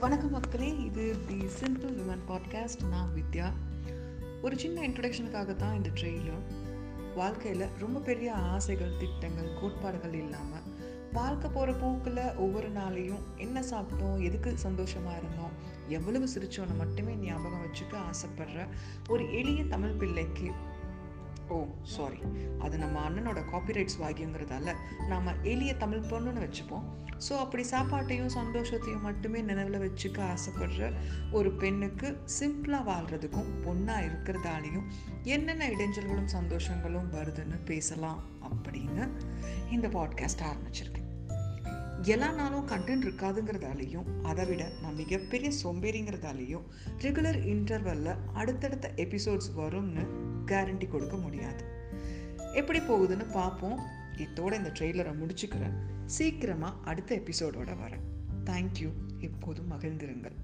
வணக்கம் மக்களே இது தி சிம்பிள் விமன் பாட்காஸ்ட். நான் வித்யா. ஒரு சின்ன இன்ட்ரடக்ஷனுக்காக தான் இந்த ட்ரெயிலர் வாழ்க்கையில் ரொம்ப பெரிய ஆசைகள் திட்டங்கள் கோட்பாடுகள் இல்லாமல் வாழ்க்கை போகிற போக்கில் ஒவ்வொரு நாளையும் என்ன சாப்பிட்டோம் எதுக்கு சந்தோஷமாக இருந்தோம் எவ்வளவு சிரிச்சோன்னு மட்டுமே ஞாபகம் வச்சுக்க ஆசைப்படுற ஒரு எளிய தமிழ் பிள்ளைக்கு ஓ சாரி அது நம்ம அண்ணனோட காப்பிரைட்ஸ் வாகியங்கிறதால நாம் எளிய தமிழ் பொண்ணுன்னு வச்சுப்போம். ஸோ அப்படி சாப்பாட்டையும் சந்தோஷத்தையும் மட்டுமே நினைவில் வச்சுக்க ஆசைப்படுற ஒரு பெண்ணுக்கு சிம்பிளாக வாழ்கிறதுக்கும் பொண்ணாக இருக்கிறதாலையும் என்னென்ன இடைஞ்சல்களும் சந்தோஷங்களும் வருதுன்னு பேசலாம் அப்படின்னு இந்த பாட்காஸ்ட் ஆரம்பிச்சிருக்கேன் எல்லா நாளும் கண்டென்ட் இருக்காதுங்கிறதாலையும் அதை விட நான் மிகப்பெரிய சோம்பேறிங்கிறதாலையும் ரெகுலர் இன்டர்வல்ல அடுத்தடுத்த எபிசோட்ஸ் வரும்னு கேரண்டி கொடுக்க முடியாது. எப்படி போகுதுன்னு பார்ப்போம் இதோட இந்த ட்ரெய்லரை முடிச்சுக்கிறேன். சீக்கிரமாக அடுத்த எபிசோடோட வரேன். தேங்க்யூ எப்போதும் மகிழ்ந்திருங்கள்.